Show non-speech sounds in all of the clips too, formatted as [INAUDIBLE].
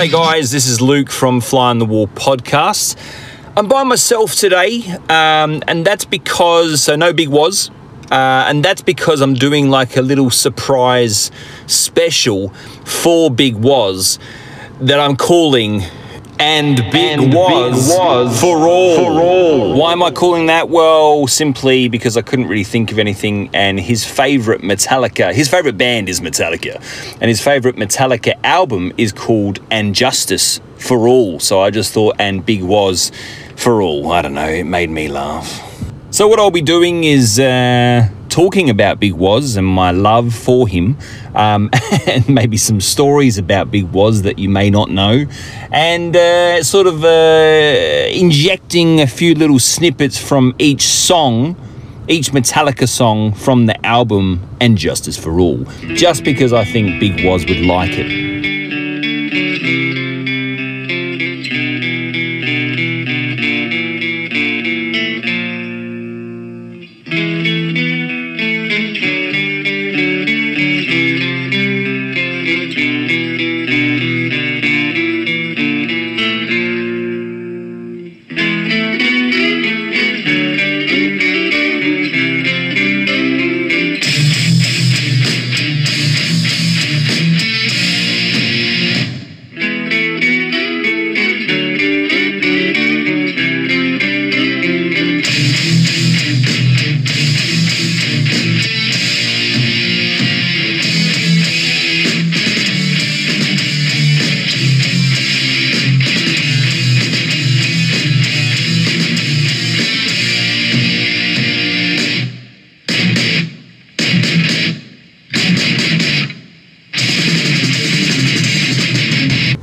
G'day, guys. This is Luke from Fly on the Wall podcast. I'm by myself today, um, and that's because so no big was, uh, and that's because I'm doing like a little surprise special for Big Was that I'm calling and big, And was, Big Was for all. for all. Why am I calling that? Well, simply because I couldn't really think of anything, and his favorite Metallica, his favorite band is Metallica, and his favorite Metallica album is called And Justice for All. So I just thought And Big Was for All. I don't know, it made me laugh. So what I'll be doing is uh, talking about Big Was and my love for him, um, [LAUGHS] and maybe some stories about Big Was that you may not know, and uh, sort of uh, injecting a few little snippets from each song. Each Metallica song from the album and Justice for All, just because I think Big Was would like it.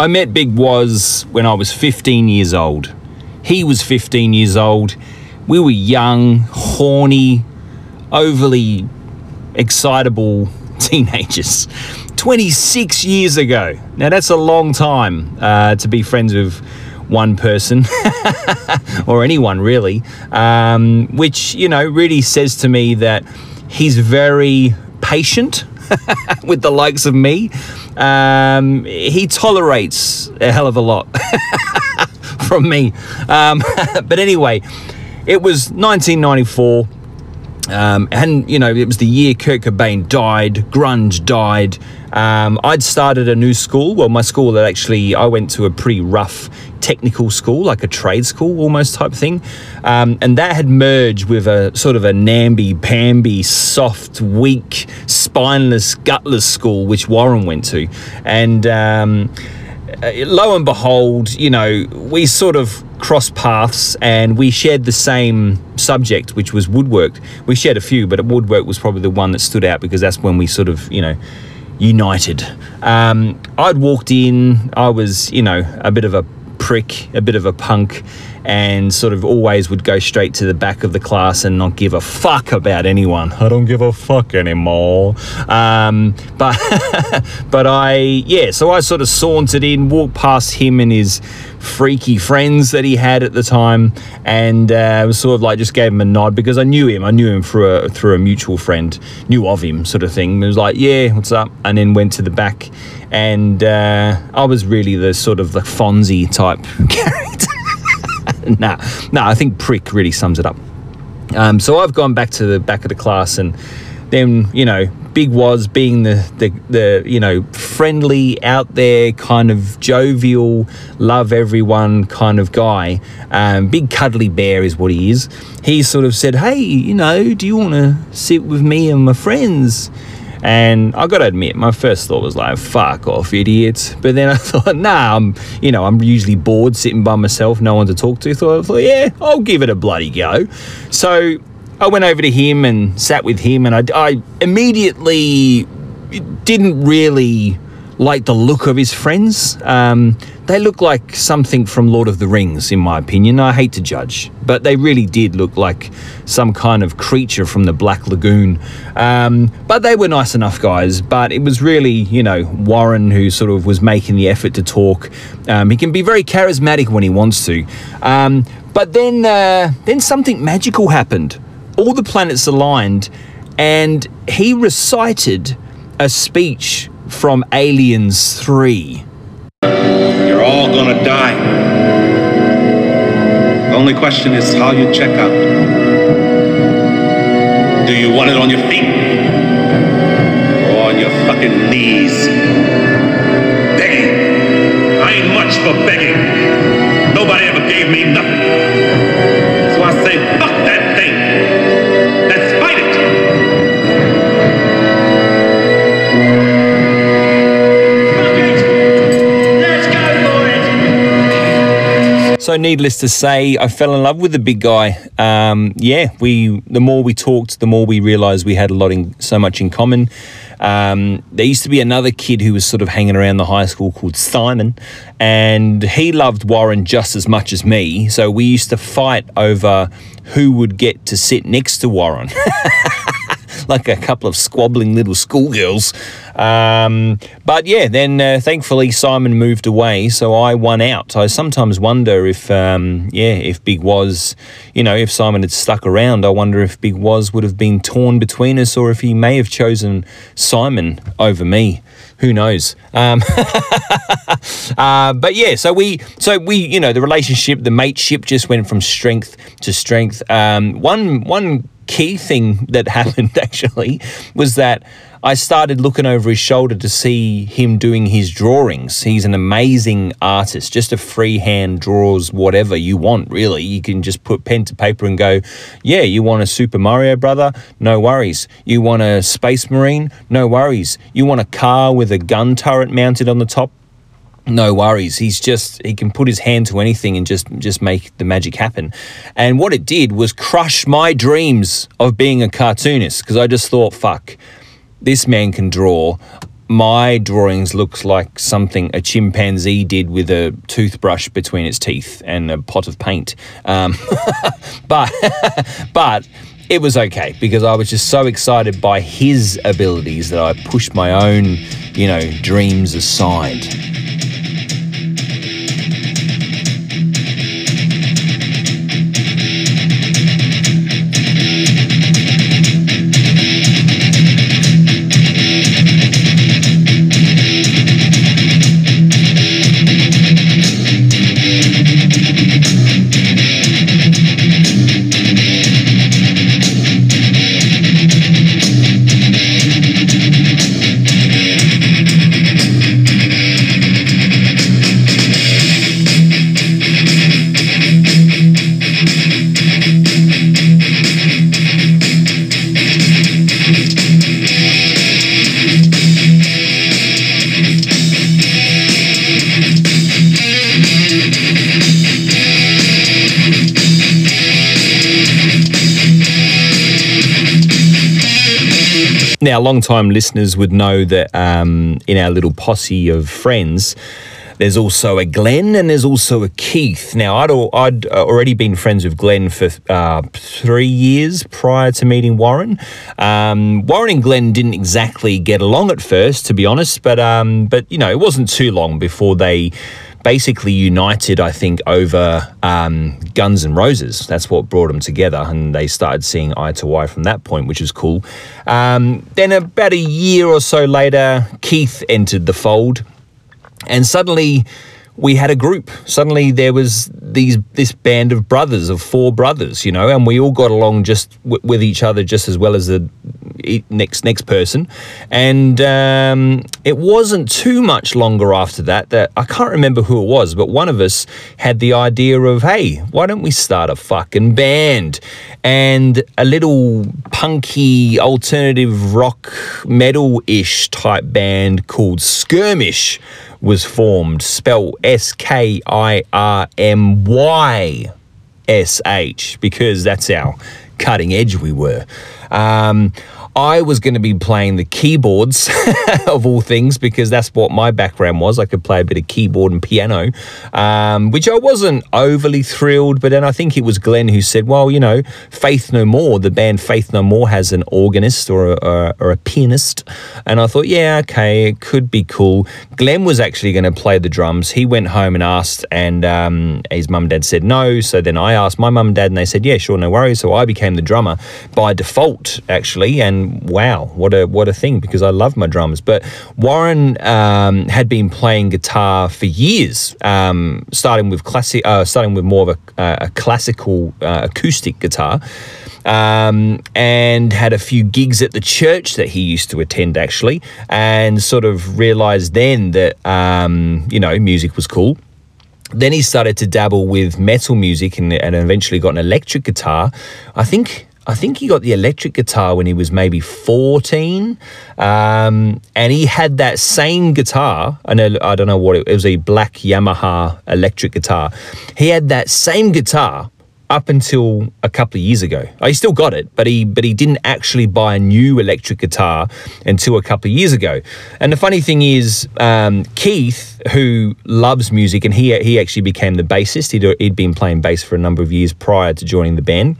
I met Big Was when I was 15 years old. He was 15 years old. We were young, horny, overly excitable [LAUGHS] teenagers. 26 years ago. Now, that's a long time uh, to be friends with one person [LAUGHS] or anyone really, um, which, you know, really says to me that he's very patient [LAUGHS] with the likes of me. Um, he tolerates a hell of a lot [LAUGHS] from me. Um, [LAUGHS] but anyway, it was 1994. Um, and you know, it was the year Kurt Cobain died, grunge died. Um, I'd started a new school. Well, my school that actually I went to a pretty rough technical school, like a trade school almost type thing, um, and that had merged with a sort of a namby-pamby, soft, weak, spineless, gutless school which Warren went to, and. Um, uh, lo and behold, you know, we sort of crossed paths and we shared the same subject, which was woodwork. We shared a few, but woodwork was probably the one that stood out because that's when we sort of, you know, united. Um, I'd walked in, I was, you know, a bit of a prick, a bit of a punk, and sort of always would go straight to the back of the class and not give a fuck about anyone. I don't give a fuck anymore. Um, but [LAUGHS] but I yeah, so I sort of sauntered in, walked past him and his freaky friends that he had at the time, and uh, was sort of like just gave him a nod because I knew him. I knew him through a through a mutual friend, knew of him, sort of thing. It was like yeah, what's up, and then went to the back, and uh, I was really the sort of the Fonzie type [LAUGHS] character. [LAUGHS] nah, nah, I think prick really sums it up. Um, so I've gone back to the back of the class, and then you know, Big was being the the, the you know friendly, out there kind of jovial, love everyone kind of guy. Um, big cuddly bear is what he is. He sort of said, "Hey, you know, do you want to sit with me and my friends?" And I got to admit, my first thought was like, "Fuck off, idiots. But then I [LAUGHS] thought, "Nah, I'm, you know, I'm usually bored sitting by myself, no one to talk to." So I thought, "Yeah, I'll give it a bloody go." So I went over to him and sat with him, and I, I immediately didn't really like the look of his friends. Um, they look like something from Lord of the Rings, in my opinion. I hate to judge, but they really did look like some kind of creature from the Black Lagoon. Um, but they were nice enough guys. But it was really, you know, Warren who sort of was making the effort to talk. Um, he can be very charismatic when he wants to. Um, but then, uh, then something magical happened. All the planets aligned, and he recited a speech from Aliens 3. You're all gonna die. The only question is how you check out. Do you want it on your feet? Or on your fucking knees? Begging. I ain't much for begging. Nobody ever gave me nothing. So I say, fuck that needless to say, I fell in love with the big guy. Um, yeah, we the more we talked, the more we realised we had a lot in so much in common. Um, there used to be another kid who was sort of hanging around the high school called Simon, and he loved Warren just as much as me. So we used to fight over who would get to sit next to Warren. [LAUGHS] like a couple of squabbling little schoolgirls. Um, but yeah, then uh, thankfully Simon moved away, so I won out. I sometimes wonder if, um, yeah, if Big Was, you know, if Simon had stuck around, I wonder if Big Was would have been torn between us, or if he may have chosen Simon over me. Who knows? Um, [LAUGHS] uh, but yeah, so we, so we, you know, the relationship, the mateship just went from strength to strength. Um, one, one key thing that [LAUGHS] happened actually was that I started looking over his shoulder to see him doing his drawings. He's an amazing artist, just a freehand draws whatever you want, really. You can just put pen to paper and go, yeah, you want a Super Mario brother? No worries. You want a Space Marine? No worries. You want a car with a gun turret mounted on the top? No worries. He's just he can put his hand to anything and just just make the magic happen. And what it did was crush my dreams of being a cartoonist because i just thought fuck this man can draw. My drawings looks like something a chimpanzee did with a toothbrush between its teeth and a pot of paint. Um, [LAUGHS] but [LAUGHS] but it was okay because I was just so excited by his abilities that I pushed my own, you know, dreams aside. Long-time listeners would know that um, in our little posse of friends, there's also a Glenn and there's also a Keith. Now, I'd, I'd uh, already been friends with Glenn for uh, three years prior to meeting Warren. Um, Warren and Glenn didn't exactly get along at first, to be honest, but um, but you know, it wasn't too long before they basically united, I think, over um, Guns and Roses. That's what brought them together, and they started seeing eye to eye from that point, which was cool. Um, then, about a year or so later, Keith entered the fold, and suddenly we had a group. Suddenly there was these this band of brothers of four brothers, you know, and we all got along just w- with each other just as well as the next next person. And um, it wasn't too much longer after that that I can't remember who it was, but one of us had the idea of, hey, why don't we start a fucking band? And a little punky alternative rock metal ish type band called Skirmish was formed, spelled S K I R M Y S H, because that's how cutting edge we were. Um, I was going to be playing the keyboards [LAUGHS] of all things because that's what my background was. I could play a bit of keyboard and piano, um, which I wasn't overly thrilled. But then I think it was Glenn who said, "Well, you know, Faith No More, the band Faith No More has an organist or a, or, or a pianist," and I thought, "Yeah, okay, it could be cool." Glenn was actually going to play the drums. He went home and asked, and um, his mum and dad said no. So then I asked my mum and dad, and they said, "Yeah, sure, no worries." So I became the drummer by default, actually, and wow, what a what a thing because I love my drums. But Warren um, had been playing guitar for years, um, starting with classic, uh, starting with more of a, a classical uh, acoustic guitar. Um, and had a few gigs at the church that he used to attend actually, and sort of realized then that um, you know music was cool then he started to dabble with metal music and, and eventually got an electric guitar. I think I think he got the electric guitar when he was maybe 14. Um, and he had that same guitar. I know, I don't know what it, it was a black Yamaha electric guitar. He had that same guitar up until a couple of years ago. Oh, he still got it, but he but he didn't actually buy a new electric guitar until a couple of years ago. And the funny thing is, um, Keith, who loves music, and he he actually became the bassist. He'd, he'd been playing bass for a number of years prior to joining the band.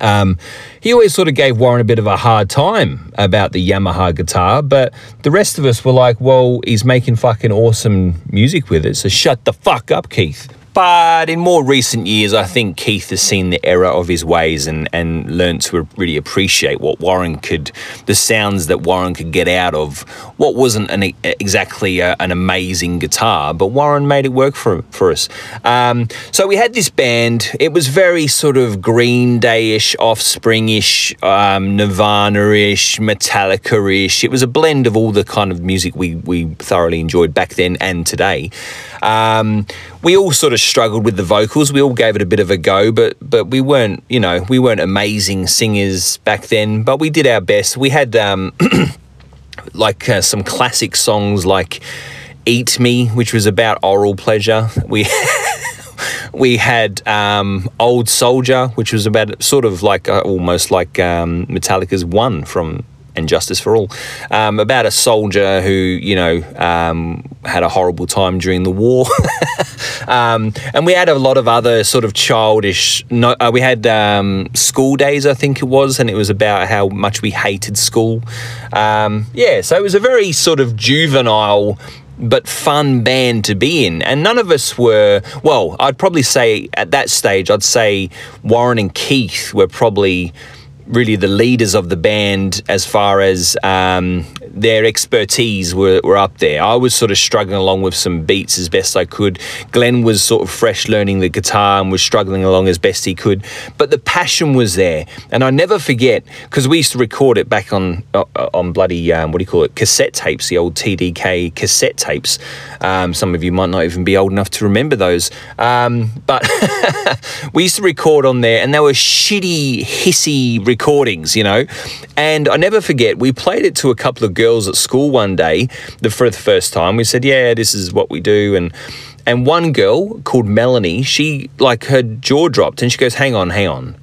Um, he always sort of gave Warren a bit of a hard time about the Yamaha guitar, but the rest of us were like, well, he's making fucking awesome music with it, so shut the fuck up, Keith. But in more recent years, I think Keith has seen the error of his ways and, and learned to really appreciate what Warren could, the sounds that Warren could get out of what wasn't an, exactly a, an amazing guitar, but Warren made it work for, for us. Um, so we had this band. It was very sort of Green Day ish, Offspring ish, um, Nirvana ish, Metallica ish. It was a blend of all the kind of music we, we thoroughly enjoyed back then and today. Um, we all sort of struggled with the vocals. We all gave it a bit of a go, but but we weren't, you know, we weren't amazing singers back then. But we did our best. We had um, [CLEARS THROAT] like uh, some classic songs like "Eat Me," which was about oral pleasure. We [LAUGHS] we had um, "Old Soldier," which was about sort of like uh, almost like um, Metallica's "One" from and Justice for All, um, about a soldier who, you know, um, had a horrible time during the war. [LAUGHS] um, and we had a lot of other sort of childish, no, uh, we had um, school days, I think it was, and it was about how much we hated school. Um, yeah, so it was a very sort of juvenile but fun band to be in. And none of us were, well, I'd probably say at that stage, I'd say Warren and Keith were probably really the leaders of the band as far as um, their expertise were, were up there. I was sort of struggling along with some beats as best I could. Glenn was sort of fresh learning the guitar and was struggling along as best he could. But the passion was there. And I never forget, because we used to record it back on uh, on bloody, um, what do you call it, cassette tapes, the old TDK cassette tapes. Um, some of you might not even be old enough to remember those. Um, but [LAUGHS] we used to record on there and they were shitty, hissy recordings, you know. And I never forget, we played it to a couple of girls at school one day the, for the first time. We said, yeah, this is what we do. And and one girl called Melanie, she like her jaw dropped and she goes, hang on, hang on.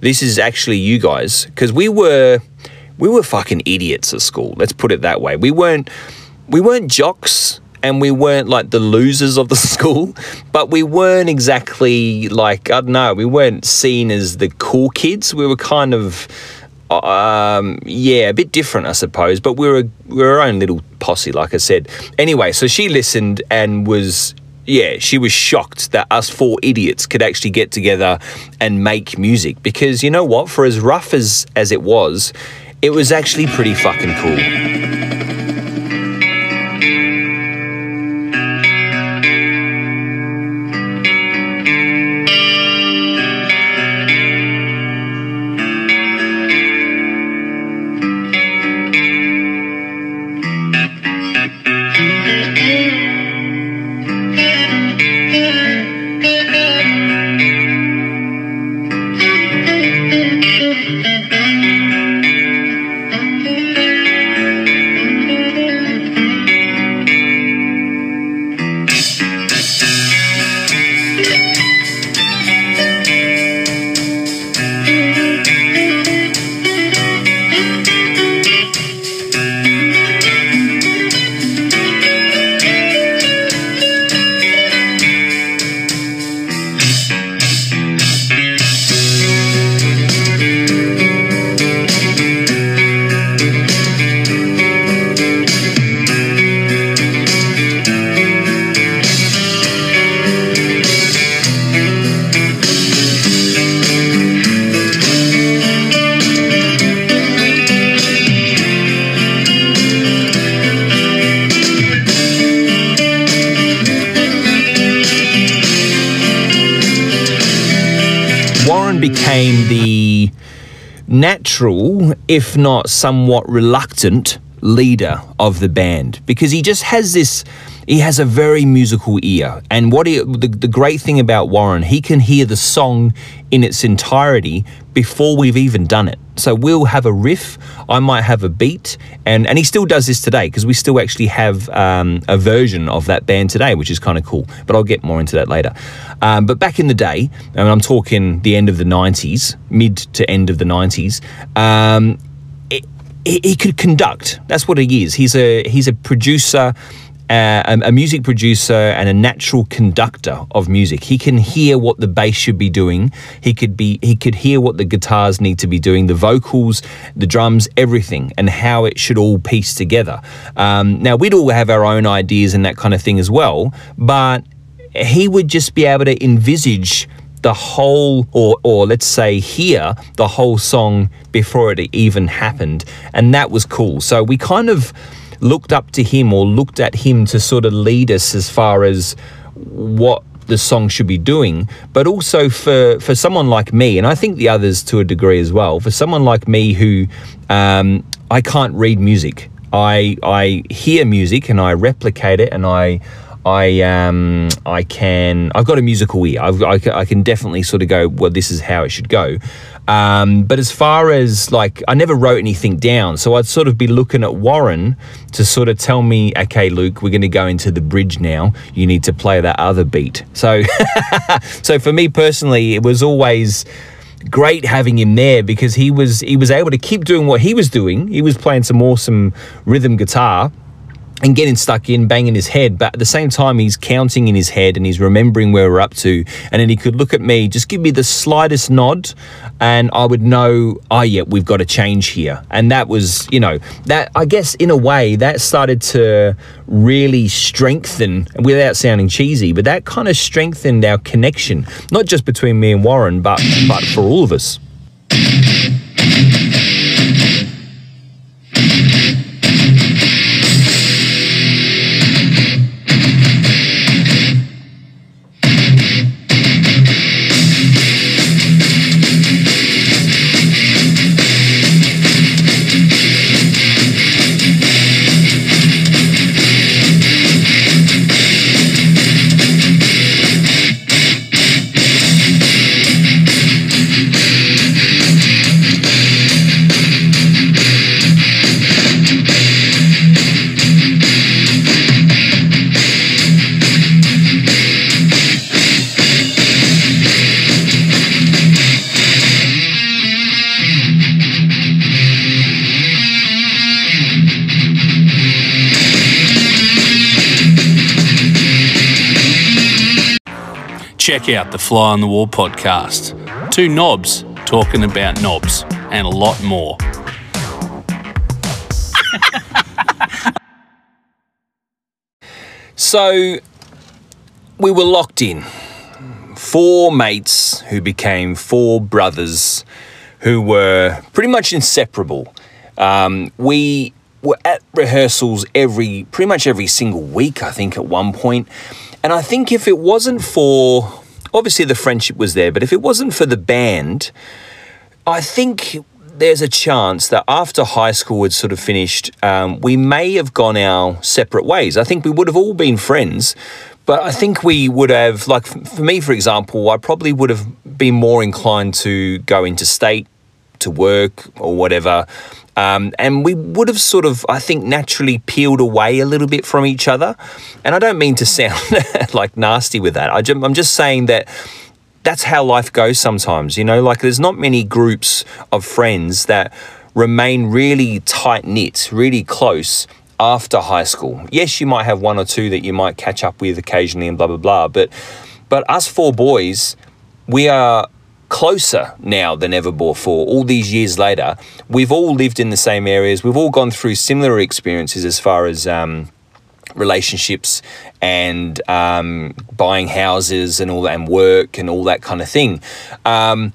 This is actually you guys. Because we were we were fucking idiots at school. Let's put it that way. We weren't we weren't jocks and we weren't like the losers of the [LAUGHS] school, but we weren't exactly like I don't know, we weren't seen as the cool kids. We were kind of um, yeah, a bit different, I suppose. But we were we were our own little posse, like I said. Anyway, so she listened and was yeah, she was shocked that us four idiots could actually get together and make music because you know what? For as rough as as it was, it was actually pretty fucking cool. Natural, if not somewhat reluctant, leader of the band. Because he just has this he has a very musical ear. And what he, the, the great thing about warren he can hear the song in its entirety before we've even done it so we'll have a riff i might have a beat and and he still does this today because we still actually have um, a version of that band today which is kind of cool but i'll get more into that later um, but back in the day and i'm talking the end of the 90s mid to end of the 90s um, he, he could conduct. That's what he is. He's a he's a producer. Uh, a, music producer and a natural conductor of music. He can hear what the bass should be doing. He could be he could hear what the guitars need to be doing, the vocals, the drums, everything, and how it should all piece together. Um, now we'd all have our own ideas and that kind of thing as well, but he would just be able to envisage the whole, or, or let's say hear the whole song before it even happened. And that was cool. So we kind of looked up to him or looked at him to sort of lead us as far as what the song should be doing, but also for, for someone like me, and I think the others to a degree as well, for someone like me who um, I can't read music. I, I hear music and I replicate it and I, I um I can I've got a musical ear. I've, I, I can definitely sort of go well. This is how it should go. Um, but as far as like I never wrote anything down, so I'd sort of be looking at Warren to sort of tell me, okay, Luke, we're going to go into the bridge now. You need to play that other beat. So [LAUGHS] so for me personally, it was always great having him there because he was he was able to keep doing what he was doing. He was playing some awesome rhythm guitar and getting stuck in, banging his head. But at the same time, he's counting in his head and he's remembering where we're up to. And then he could look at me, just give me the slightest nod, and I would know, oh, yeah, we've got to change here. And that was, you know, that I guess in a way that started to really strengthen, without sounding cheesy, but that kind of strengthened our connection, not just between me and Warren, but, but for all of us. Check out the Fly on the Wall podcast. Two knobs talking about knobs and a lot more. [LAUGHS] so we were locked in. Four mates who became four brothers who were pretty much inseparable. Um, we were at rehearsals every pretty much every single week, I think, at one point. And I think if it wasn't for obviously the friendship was there, but if it wasn't for the band, I think there's a chance that after high school had sort of finished, um, we may have gone our separate ways. I think we would have all been friends, but I think we would have, like for me, for example, I probably would have been more inclined to go into state to work or whatever. Um, and we would have sort of, I think, naturally peeled away a little bit from each other. And I don't mean to sound [LAUGHS] like nasty with that. I am just saying that that's how life goes sometimes. You know, like there's not many groups of friends that remain really tight knit, really close after high school. Yes, you might have one or two that you might catch up with occasionally and blah, blah, blah. But, but us four boys, we are closer now than ever before. All these years later, we've all lived in the same areas. We've all gone through similar experiences as far as um, relationships and um, buying houses and all that, and work and all that kind of thing. Um,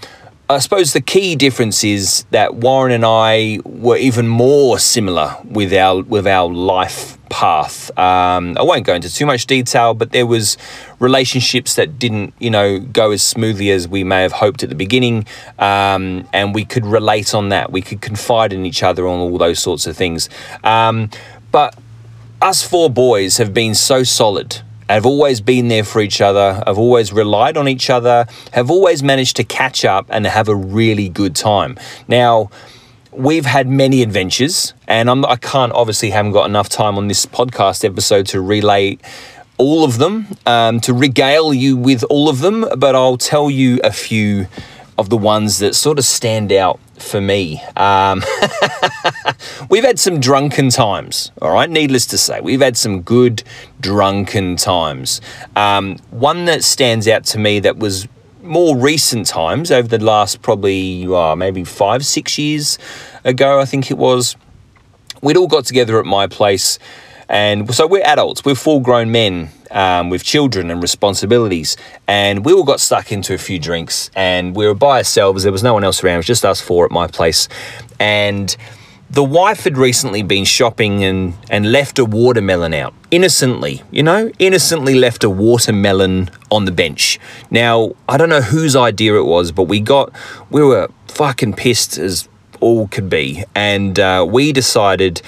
I suppose the key difference is that Warren and I were even more similar with our with our life path. Um, I won't go into too much detail, but there was relationships that didn't, you know, go as smoothly as we may have hoped at the beginning, um, and we could relate on that. We could confide in each other on all those sorts of things. Um, but us four boys have been so solid have always been there for each other, have always relied on each other, have always managed to catch up and have a really good time. Now, we've had many adventures, and I'm, I can't obviously haven't got enough time on this podcast episode to relay all of them, um, to regale you with all of them, but I'll tell you a few of the ones that sort of stand out for me. Um, [LAUGHS] we've had some drunken times, all right, needless to say. We've had some good drunken times. Um, one that stands out to me that was more recent times over the last probably uh, maybe five, six years ago, I think it was. We'd all got together at my place, and so we're adults, we're full grown men um, with children and responsibilities. And we all got stuck into a few drinks and we were by ourselves. There was no one else around. It was just us four at my place. And the wife had recently been shopping and, and left a watermelon out innocently, you know, innocently left a watermelon on the bench. Now, I don't know whose idea it was, but we got, we were fucking pissed as all could be. And uh, we decided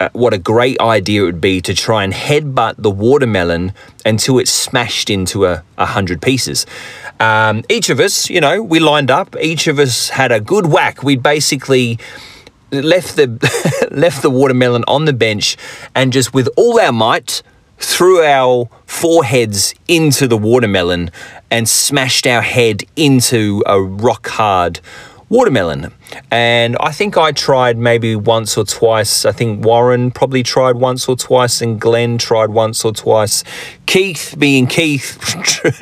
uh, what a great idea it would be to try and headbutt the watermelon until it smashed into a, a hundred pieces. Um, each of us, you know, we lined up. Each of us had a good whack. We basically left the [LAUGHS] left the watermelon on the bench and just with all our might threw our foreheads into the watermelon and smashed our head into a rock hard watermelon. And I think I tried maybe once or twice. I think Warren probably tried once or twice, and Glenn tried once or twice. Keith, being Keith,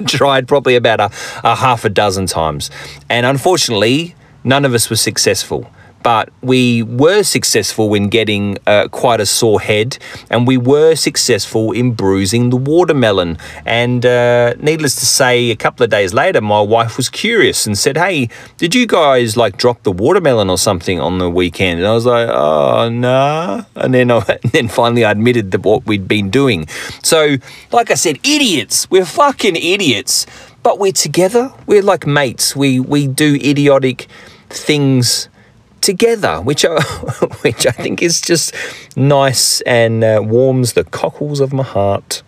[LAUGHS] tried probably about a, a half a dozen times. And unfortunately, none of us were successful but we were successful in getting uh, quite a sore head and we were successful in bruising the watermelon. And uh, needless to say, a couple of days later, my wife was curious and said, Hey, did you guys like drop the watermelon or something on the weekend? And I was like, Oh, nah. And then, [LAUGHS] and then finally I admitted that what we'd been doing. So, like I said, idiots. We're fucking idiots. But we're together. We're like mates. We, we do idiotic things together, which I, [LAUGHS] which I think is just nice and uh, warms the cockles of my heart.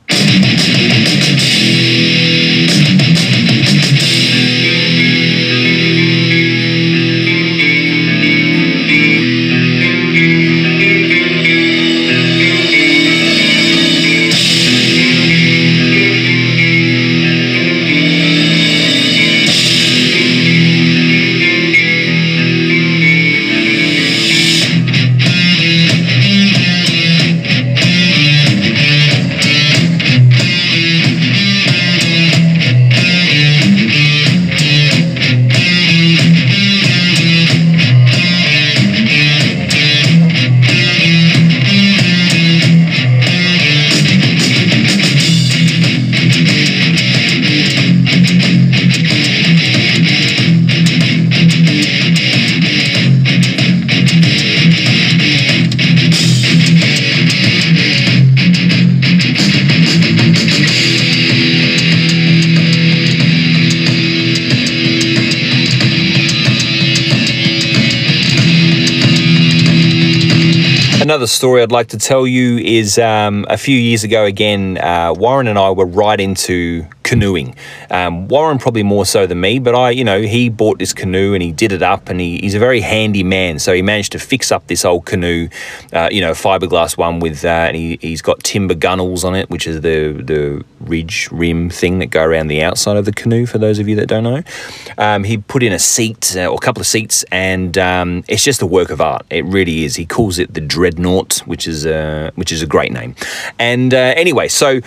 Story I'd like to tell you is um, a few years ago again, uh, Warren and I were right into canoeing. Um, Warren probably more so than me, but I, you know, he bought this canoe and he did it up, and he, he's a very handy man. So he managed to fix up this old canoe, uh, you know, fiberglass one with, uh, and he, he's got timber gunnels on it, which is the the ridge rim thing that go around the outside of the canoe. For those of you that don't know, um, he put in a seat uh, or a couple of seats, and um, it's just a work of art. It really is. He calls it the Dreadnought, which is a which is a great name. And uh, anyway, so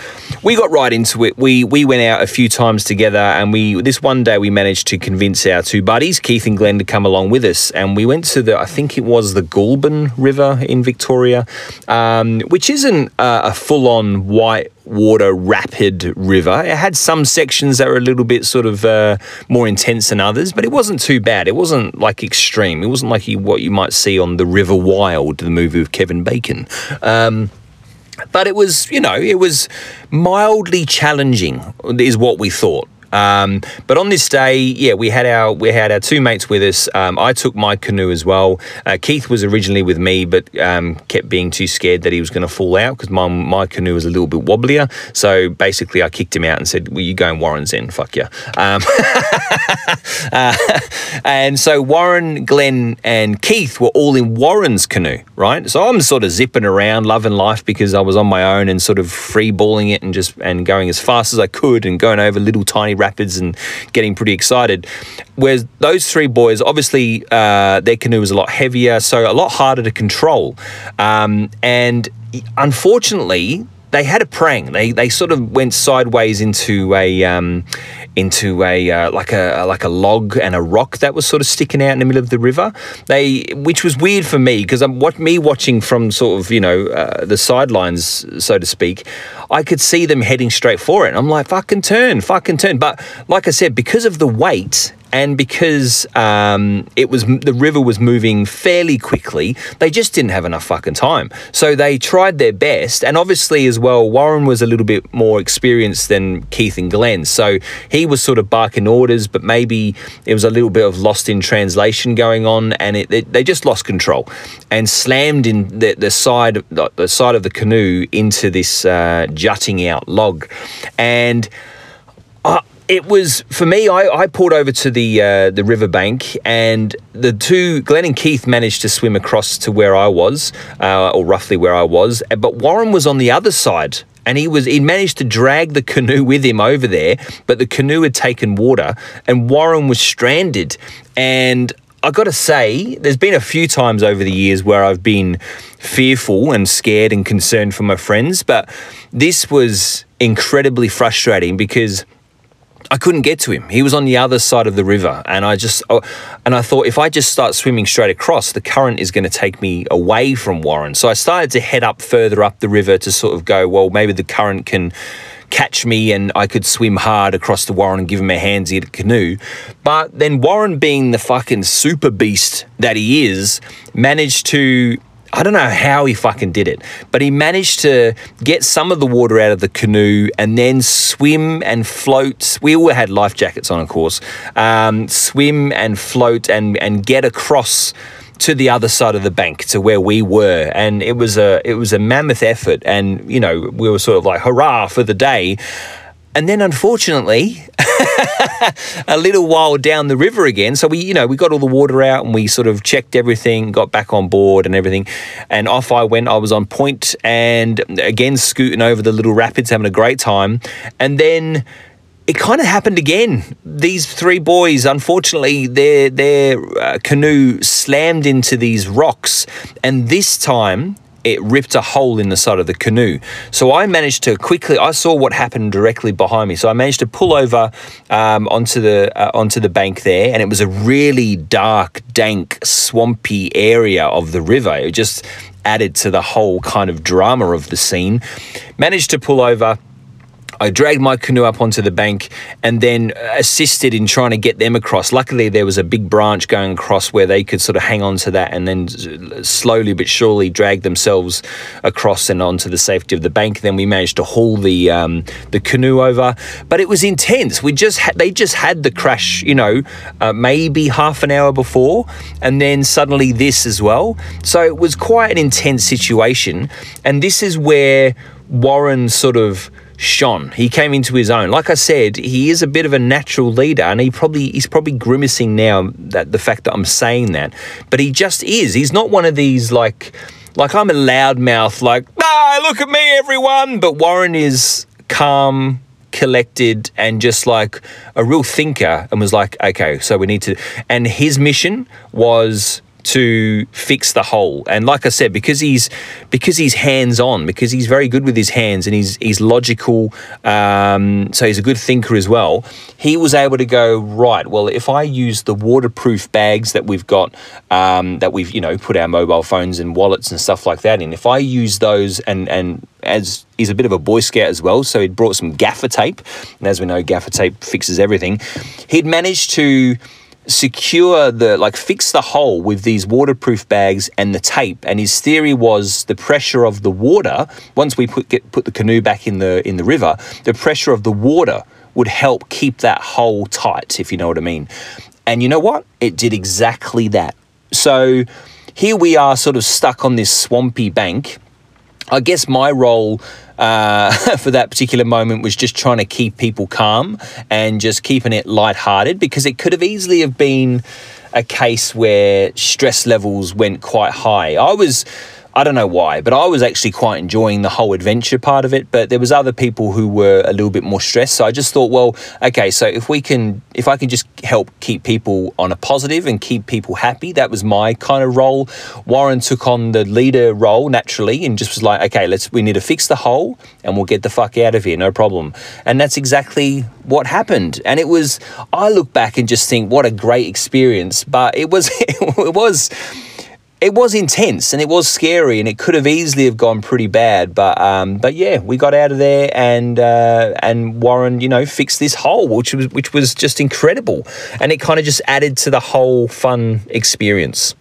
we got right into it. We we went out a few times together, and we this one day we managed to convince our two buddies, Keith and Glenn, to come along with us, and we went to the I think it was the Goulburn River in Victoria, um, which isn't uh, a full on white water rapid river. It had some sections that were a little bit sort of uh, more intense than others, but it wasn't too bad. It wasn't like extreme. It wasn't like you, what you might see on the River Wild, the movie with Kevin Bacon. Um, but it was, you know, it was mildly challenging, is what we thought. Um, but on this day, yeah, we had our we had our two mates with us. Um, I took my canoe as well. Uh, Keith was originally with me, but um, kept being too scared that he was going to fall out because my my canoe was a little bit wobblier. So basically, I kicked him out and said, "Well, you go in Warren's in, fuck you." Um, [LAUGHS] uh, and so Warren, Glenn, and Keith were all in Warren's canoe, right? So I'm sort of zipping around, loving life because I was on my own and sort of free balling it and just and going as fast as I could and going over little tiny rapids and getting pretty excited. Whereas those three boys, obviously, uh, their canoe was a lot heavier, so a lot harder to control. Um, and unfortunately, they had a prang. They they sort of went sideways into a um, into a uh, like a like a log and a rock that was sort of sticking out in the middle of the river. They which was weird for me because I'm what me watching from sort of you know uh, the sidelines so to speak. I could see them heading straight for it. I'm like fucking turn, fucking turn. But like I said, because of the weight and because um, it was the river was moving fairly quickly, they just didn't have enough fucking time. So they tried their best, and obviously as well, Warren was a little bit more experienced than Keith and Glenn, so he was sort of barking orders, but maybe it was a little bit of lost in translation going on, and it, it, they just lost control and slammed in the, the side the side of the canoe into this uh, jutting out log, and it was for me. I, I pulled over to the uh, the riverbank, and the two Glenn and Keith managed to swim across to where I was, uh, or roughly where I was. But Warren was on the other side, and he was he managed to drag the canoe with him over there. But the canoe had taken water, and Warren was stranded. And I got to say, there's been a few times over the years where I've been fearful and scared and concerned for my friends, but this was incredibly frustrating because I couldn't get to him. He was on the other side of the river, and I just oh, and I thought if I just start swimming straight across, the current is going to take me away from Warren. So I started to head up further up the river to sort of go, well, maybe the current can catch me and I could swim hard across the Warren and give him a handsy at canoe. But then Warren, being the fucking super beast that he is, managed to I don't know how he fucking did it, but he managed to get some of the water out of the canoe and then swim and float. We all had life jackets on, of course. Um, swim and float and and get across to the other side of the bank to where we were, and it was a it was a mammoth effort. And you know, we were sort of like hurrah for the day. And then, unfortunately, [LAUGHS] a little while down the river again. So we, you know, we got all the water out and we sort of checked everything, got back on board and everything. And off I went. I was on point and again scooting over the little rapids, having a great time. And then it kind of happened again. These three boys, unfortunately, their their uh, canoe slammed into these rocks, and this time it ripped a hole in the side of the canoe. So I managed to quickly. I saw what happened directly behind me. So I managed to pull over um, onto the uh, onto the bank there, and it was a really dark, dank, swampy area of the river. It just added to the whole kind of drama of the scene. Managed to pull over I dragged my canoe up onto the bank and then assisted in trying to get them across. Luckily, there was a big branch going across where they could sort of hang on to that and then slowly but surely drag themselves across and onto the safety of the bank. Then we managed to haul the um, the canoe over, but it was intense. We just had, they just had the crash, you know, uh, maybe half an hour before, and then suddenly this as well. So it was quite an intense situation, and this is where Warren sort of shone. He came into his own. Like I said, he is a bit of a natural leader, and he probably he's probably grimacing now that the fact that I'm saying that. But he just is. He's not one of these like like I'm a loudmouth, like ah, look at me, everyone. But Warren is calm, collected, and just like a real thinker, and was like, okay, so we need to. And his mission was to fix the hole. And like I said, because he's because he's hands on, because he's very good with his hands and he's he's logical, um, so he's a good thinker as well. He was able to go right. Well, if I use the waterproof bags that we've got, um, that we've you know put our mobile phones and wallets and stuff like that in, if I use those and and as he's a bit of a boy scout as well, so he'd brought some gaffer tape, and as we know, gaffer tape fixes everything. He'd managed to secure the like fix the hole with these waterproof bags and the tape. And his theory was the pressure of the water once we put get put the canoe back in the in the river the pressure of the water would help keep that hole tight if you know what i mean. And you know what? It did exactly that. So here we are sort of stuck on this swampy bank. I guess my role uh, [LAUGHS] for that particular moment was just trying to keep people calm and just keeping it lighthearted because it could have easily have been a case where stress levels went quite high. I was I don't know why, but I was actually quite enjoying the whole adventure part of it. But there was other people who were a little bit more stressed. So I just thought, well, okay, so if we can, if I can just help keep people on a positive and keep people happy, that was my kind of role. Warren took on the leader role naturally and just was like, okay, let's, we need to fix the hole and we'll get the fuck out of here, no problem. And that's exactly what happened. And it was, I look back and just think, what a great experience. But it was, [LAUGHS] it was it was intense and it was scary and it could have easily have gone pretty bad but um, but yeah we got out of there and uh, and Warren you know fixed this hole which was which was just incredible. And it kind of just added to the whole fun experience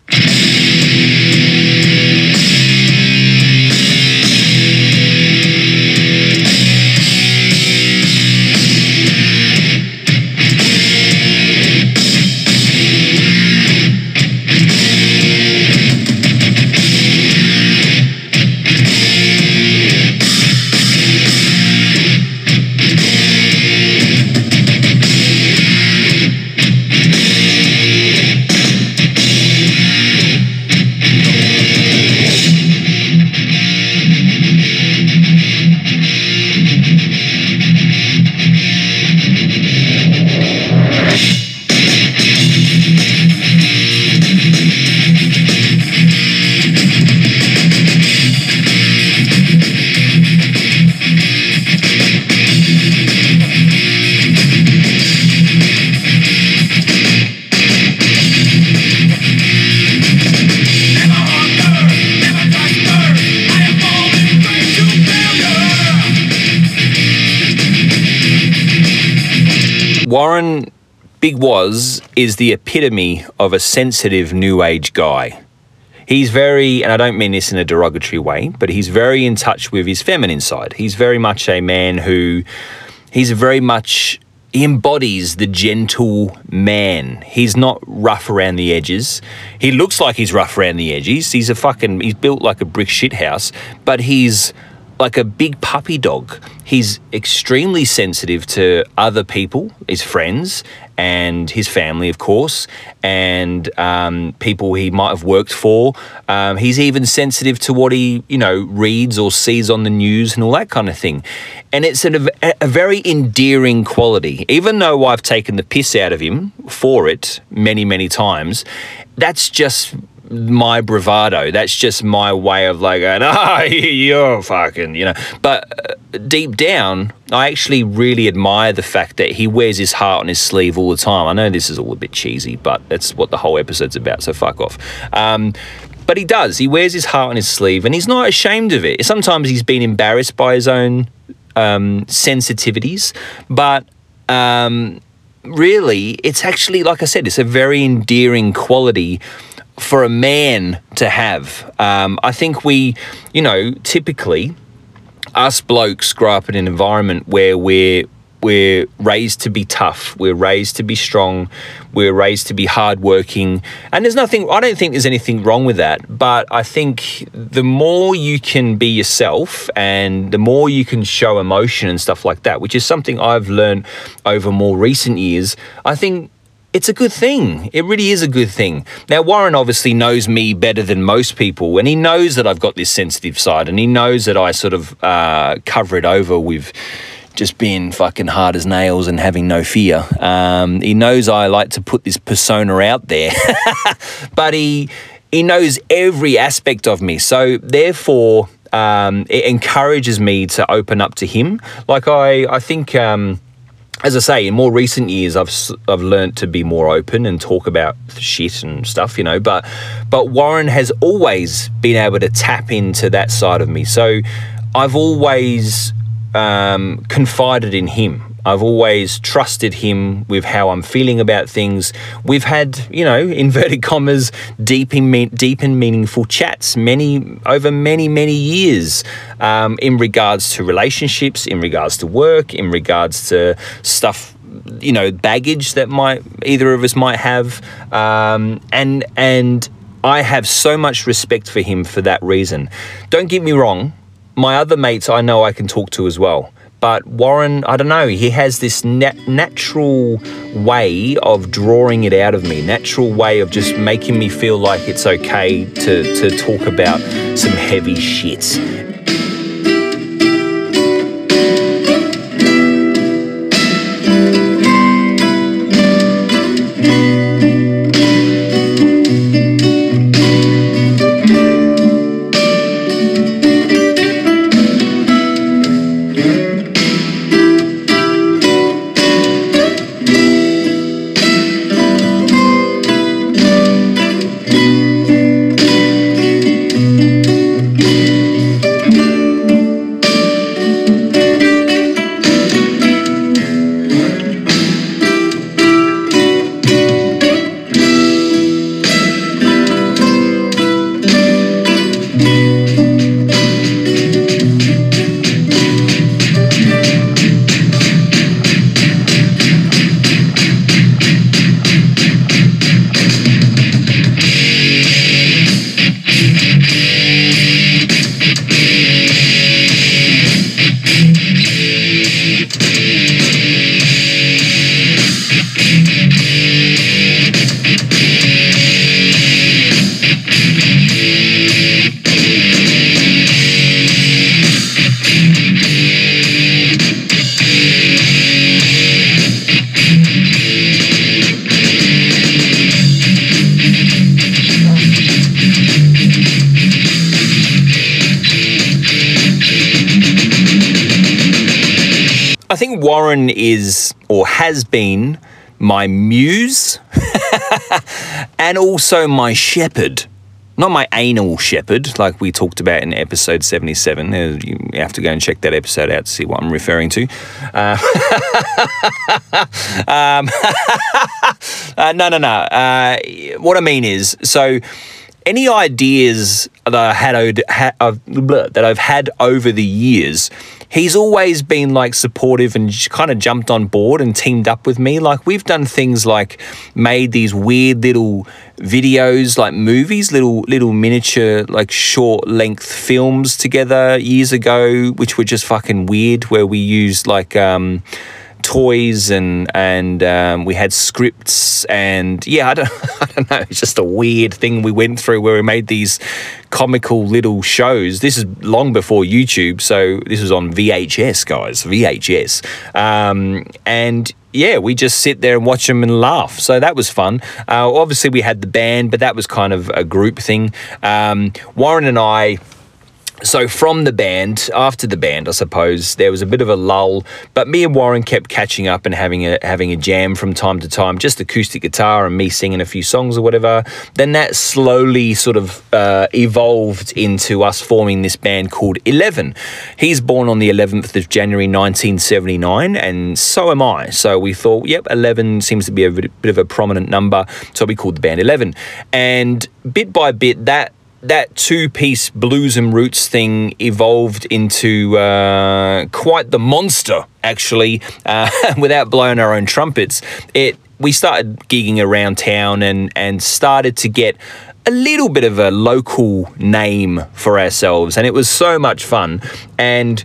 Big Waz is the epitome of a sensitive new age guy. He's very, and I don't mean this in a derogatory way, but he's very in touch with his feminine side. He's very much a man who, he's very much, he embodies the gentle man. He's not rough around the edges. He looks like he's rough around the edges. He's a fucking, he's built like a brick shit house, but he's like a big puppy dog. He's extremely sensitive to other people, his friends, and his family, of course, and um, people he might have worked for. Um, he's even sensitive to what he, you know, reads or sees on the news and all that kind of thing. And it's a, a very endearing quality. Even though I've taken the piss out of him for it many, many times, that's just my bravado. That's just my way of like, ah, [LAUGHS] you're fucking, you know. But uh, deep down, I actually really admire the fact that he wears his heart on his sleeve all the time. I know this is all a bit cheesy, but that's what the whole episode's about, so fuck off. Um, but he does. He wears his heart on his sleeve and he's not ashamed of it. Sometimes he's been embarrassed by his own um, sensitivities, but. Um, really, it's actually, like I said, it's a very endearing quality for a man to have. Um, I think we, you know, typically us blokes grow up in an environment where we're we're raised to be tough. We're raised to be strong. We're raised to be hardworking. And there's nothing, I don't think there's anything wrong with that. But I think the more you can be yourself and the more you can show emotion and stuff like that, which is something I've learned over more recent years, I think it's a good thing. It really is a good thing. Now, Warren obviously knows me better than most people, and he knows that I've got this sensitive side, and he knows that I sort of uh, cover it over with, just being fucking hard as nails and having no fear. Um, he knows I like to put this persona out there, [LAUGHS] but he he knows every aspect of me. So therefore, um, it encourages me to open up to him. Like I, I think. Um, as I say, in more recent years, I've I've learned to be more open and talk about shit and stuff, you know. But but Warren has always been able to tap into that side of me. So I've always um, confided in him. I've always trusted him with how I'm feeling about things. We've had, you know, [LAUGHS] inverted commas, deep deep and meaningful chats many over many many years um, in regards to relationships, in regards to work, in regards to stuff you know baggage that might either of us might have um, and and I have so much respect for him for that reason. Don't get me wrong, my other mates I know I can talk to as well. But Warren, I don't know, he has this nat- natural way of drawing it out of me, natural way of just making me feel like it's okay to, to talk about some heavy shit. Is or has been my muse [LAUGHS] and also my shepherd. Not my anal shepherd, like we talked about in episode 77. Uh, You have to go and check that episode out to see what I'm referring to. Uh, [LAUGHS] um, [LAUGHS] uh, no, no, no. Uh, what I mean is, so any ideas that I had that I've had over the years, he's always been like supportive and kind of jumped on board and teamed up with me. Like we've done things like made these weird little videos, like movies, little little miniature like short length films together years ago, which were just fucking weird, where we used like. Um, toys and and um, we had scripts and yeah I don't, [LAUGHS] I don't know it's just a weird thing we went through where we made these comical little shows this is long before YouTube so this was on VHS guys VHS um, and yeah, we just sit there and watch them and laugh. So that was fun. Uh, obviously, we had the band, but that was kind of a group thing. Um, Warren and I so from the band, after the band, I suppose there was a bit of a lull, but me and Warren kept catching up and having a having a jam from time to time, just acoustic guitar and me singing a few songs or whatever. Then that slowly sort of uh, evolved into us forming this band called Eleven. He's born on the 11th of January 1979, and so am I. So we thought, yep, 11 seems to be a bit of a prominent number, so we called the band Eleven. And bit by bit, that that two-piece blues and roots thing evolved into uh, quite the monster, actually. Uh, [LAUGHS] without blowing our own trumpets, it we started gigging around town and and started to get a little bit of a local name for ourselves, and it was so much fun. And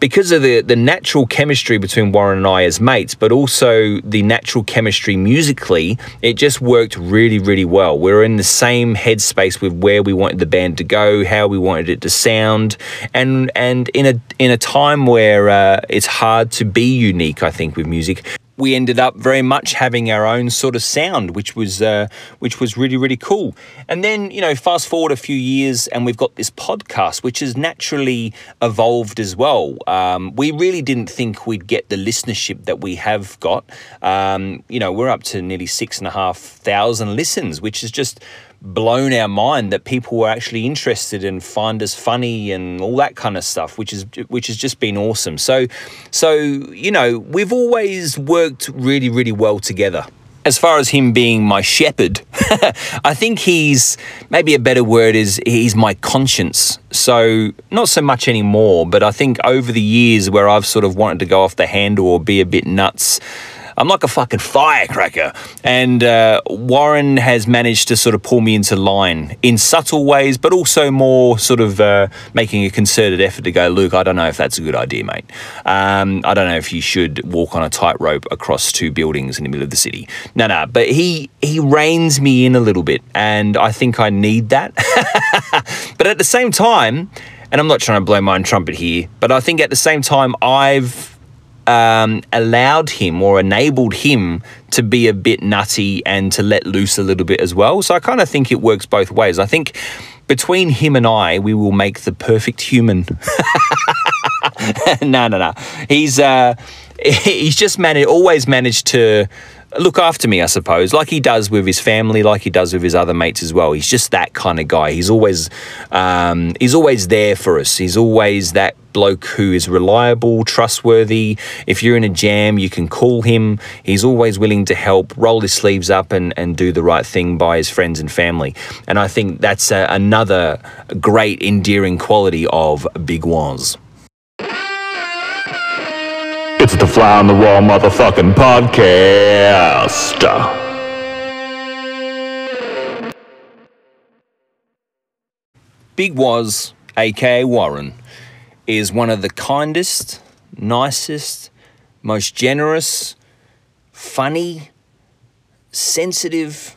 because of the, the natural chemistry between Warren and I as mates, but also the natural chemistry musically, it just worked really, really well. We were in the same headspace with where we wanted the band to go, how we wanted it to sound, and and in a in a time where uh, it's hard to be unique, I think, with music we ended up very much having our own sort of sound, which was uh, which was really really cool. And then you know, fast forward a few years, and we've got this podcast, which has naturally evolved as well. Um, we really didn't think we'd get the listenership that we have got. Um, you know, we're up to nearly six and a half thousand listens, which is just blown our mind that people were actually interested and find us funny and all that kind of stuff, which is which has just been awesome. So, so you know, we've always worked really, really well together. As far as him being my shepherd, [LAUGHS] I think he's maybe a better word is he's my conscience. So, not so much anymore, but I think over the years where I've sort of wanted to go off the handle or be a bit nuts, I'm like a fucking firecracker. And uh, Warren has managed to sort of pull me into line in subtle ways, but also more sort of uh, making a concerted effort to go, Luke, I don't know if that's a good idea, mate. Um, I don't know if you should walk on a tightrope across two buildings in the middle of the city. No, no, but he he reins me in a little bit, and I think I need that. [LAUGHS] but at the same time, and I'm not trying to blow my own trumpet here, but I think at the same time, I've um, allowed him or enabled him to be a bit nutty and to let loose a little bit as well. So I kind of think it works both ways. I think between him and I, we will make the perfect human. [LAUGHS] no, no, no. He's uh, [LAUGHS] he's just managed, always managed to look after me, I suppose, like he does with his family, like he does with his other mates as well. He's just that kind of guy. He's always um, he's always there for us. He's always that bloke who is reliable, trustworthy. If you're in a jam, you can call him. He's always willing to help, roll his sleeves up, and, and do the right thing by his friends and family. And I think that's a, another great endearing quality of Big Waz. It's the Fly on the Wall motherfucking podcast. Big Waz, aka Warren, is one of the kindest, nicest, most generous, funny, sensitive,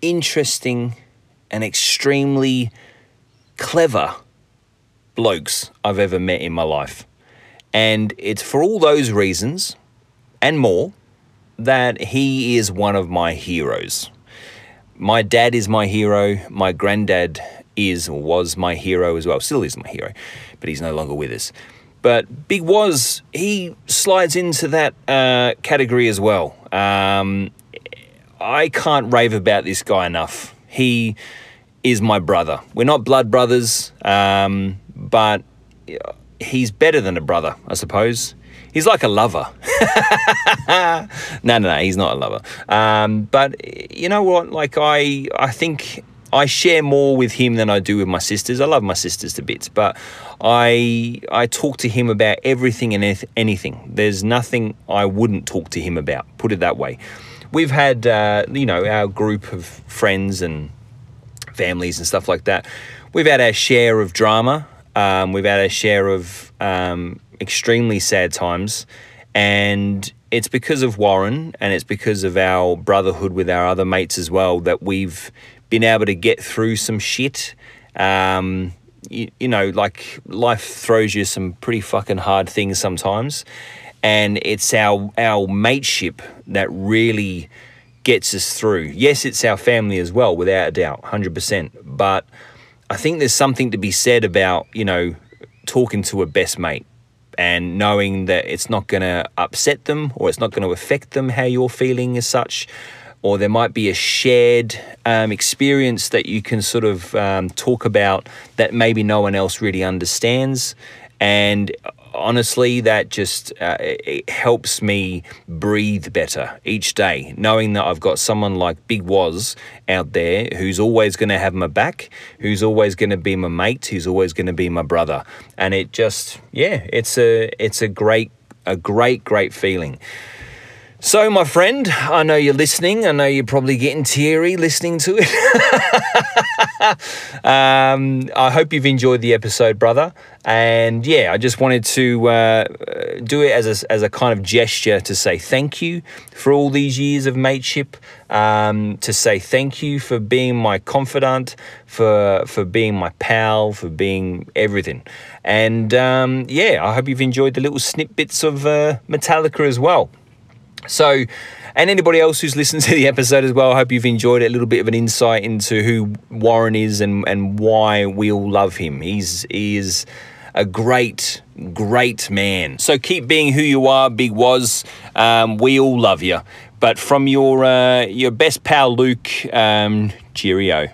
interesting, and extremely clever blokes I've ever met in my life. And it's for all those reasons and more that he is one of my heroes. My dad is my hero. My granddad is or was my hero as well. Still is my hero, but he's no longer with us. But Big Waz, he slides into that uh, category as well. Um, I can't rave about this guy enough. He is my brother. We're not blood brothers, um, but he's better than a brother, I suppose. He's like a lover. [LAUGHS] no, no, no, he's not a lover. Um, but you know what? Like I, I think I share more with him than I do with my sisters. I love my sisters to bits, but I I talk to him about everything and anything. There's nothing I wouldn't talk to him about. Put it that way. We've had uh, you know our group of friends and families and stuff like that. We've had our share of drama. Um, we've had a share of um, extremely sad times, and it's because of Warren and it's because of our brotherhood with our other mates as well that we've been able to get through some shit. Um, you, you know, like life throws you some pretty fucking hard things sometimes, and it's our our mateship that really gets us through. Yes, it's our family as well, without a doubt, hundred percent. But I think there's something to be said about, you know, talking to a best mate and knowing that it's not going to upset them or it's not going to affect them how you're feeling as such. Or there might be a shared um, experience that you can sort of um, talk about that maybe no one else really understands. And honestly, that just uh, it helps me breathe better each day, knowing that I've got someone like Big Waz out there who's always going to have my back, who's always going to be my mate, who's always going to be my brother, and it just yeah, it's a it's a great a great great feeling. So, my friend, I know you're listening. I know you're probably getting teary listening to it. [LAUGHS] um, I hope you've enjoyed the episode, brother. And yeah, I just wanted to uh, do it as a, as a kind of gesture to say thank you for all these years of mateship, um, to say thank you for being my confidant, for for being my pal, for being everything. And um, yeah, I hope you've enjoyed the little snippets of uh, Metallica as well. So, and anybody else who's listened [LAUGHS] to the episode as well, I hope you've enjoyed it. A little bit of an insight into who Warren is and, and why we all love him. He's he is a great, great man. So keep being who you are, Big Waz. Um, we all love you. But from your uh, your best pal Luke, um, cheerio.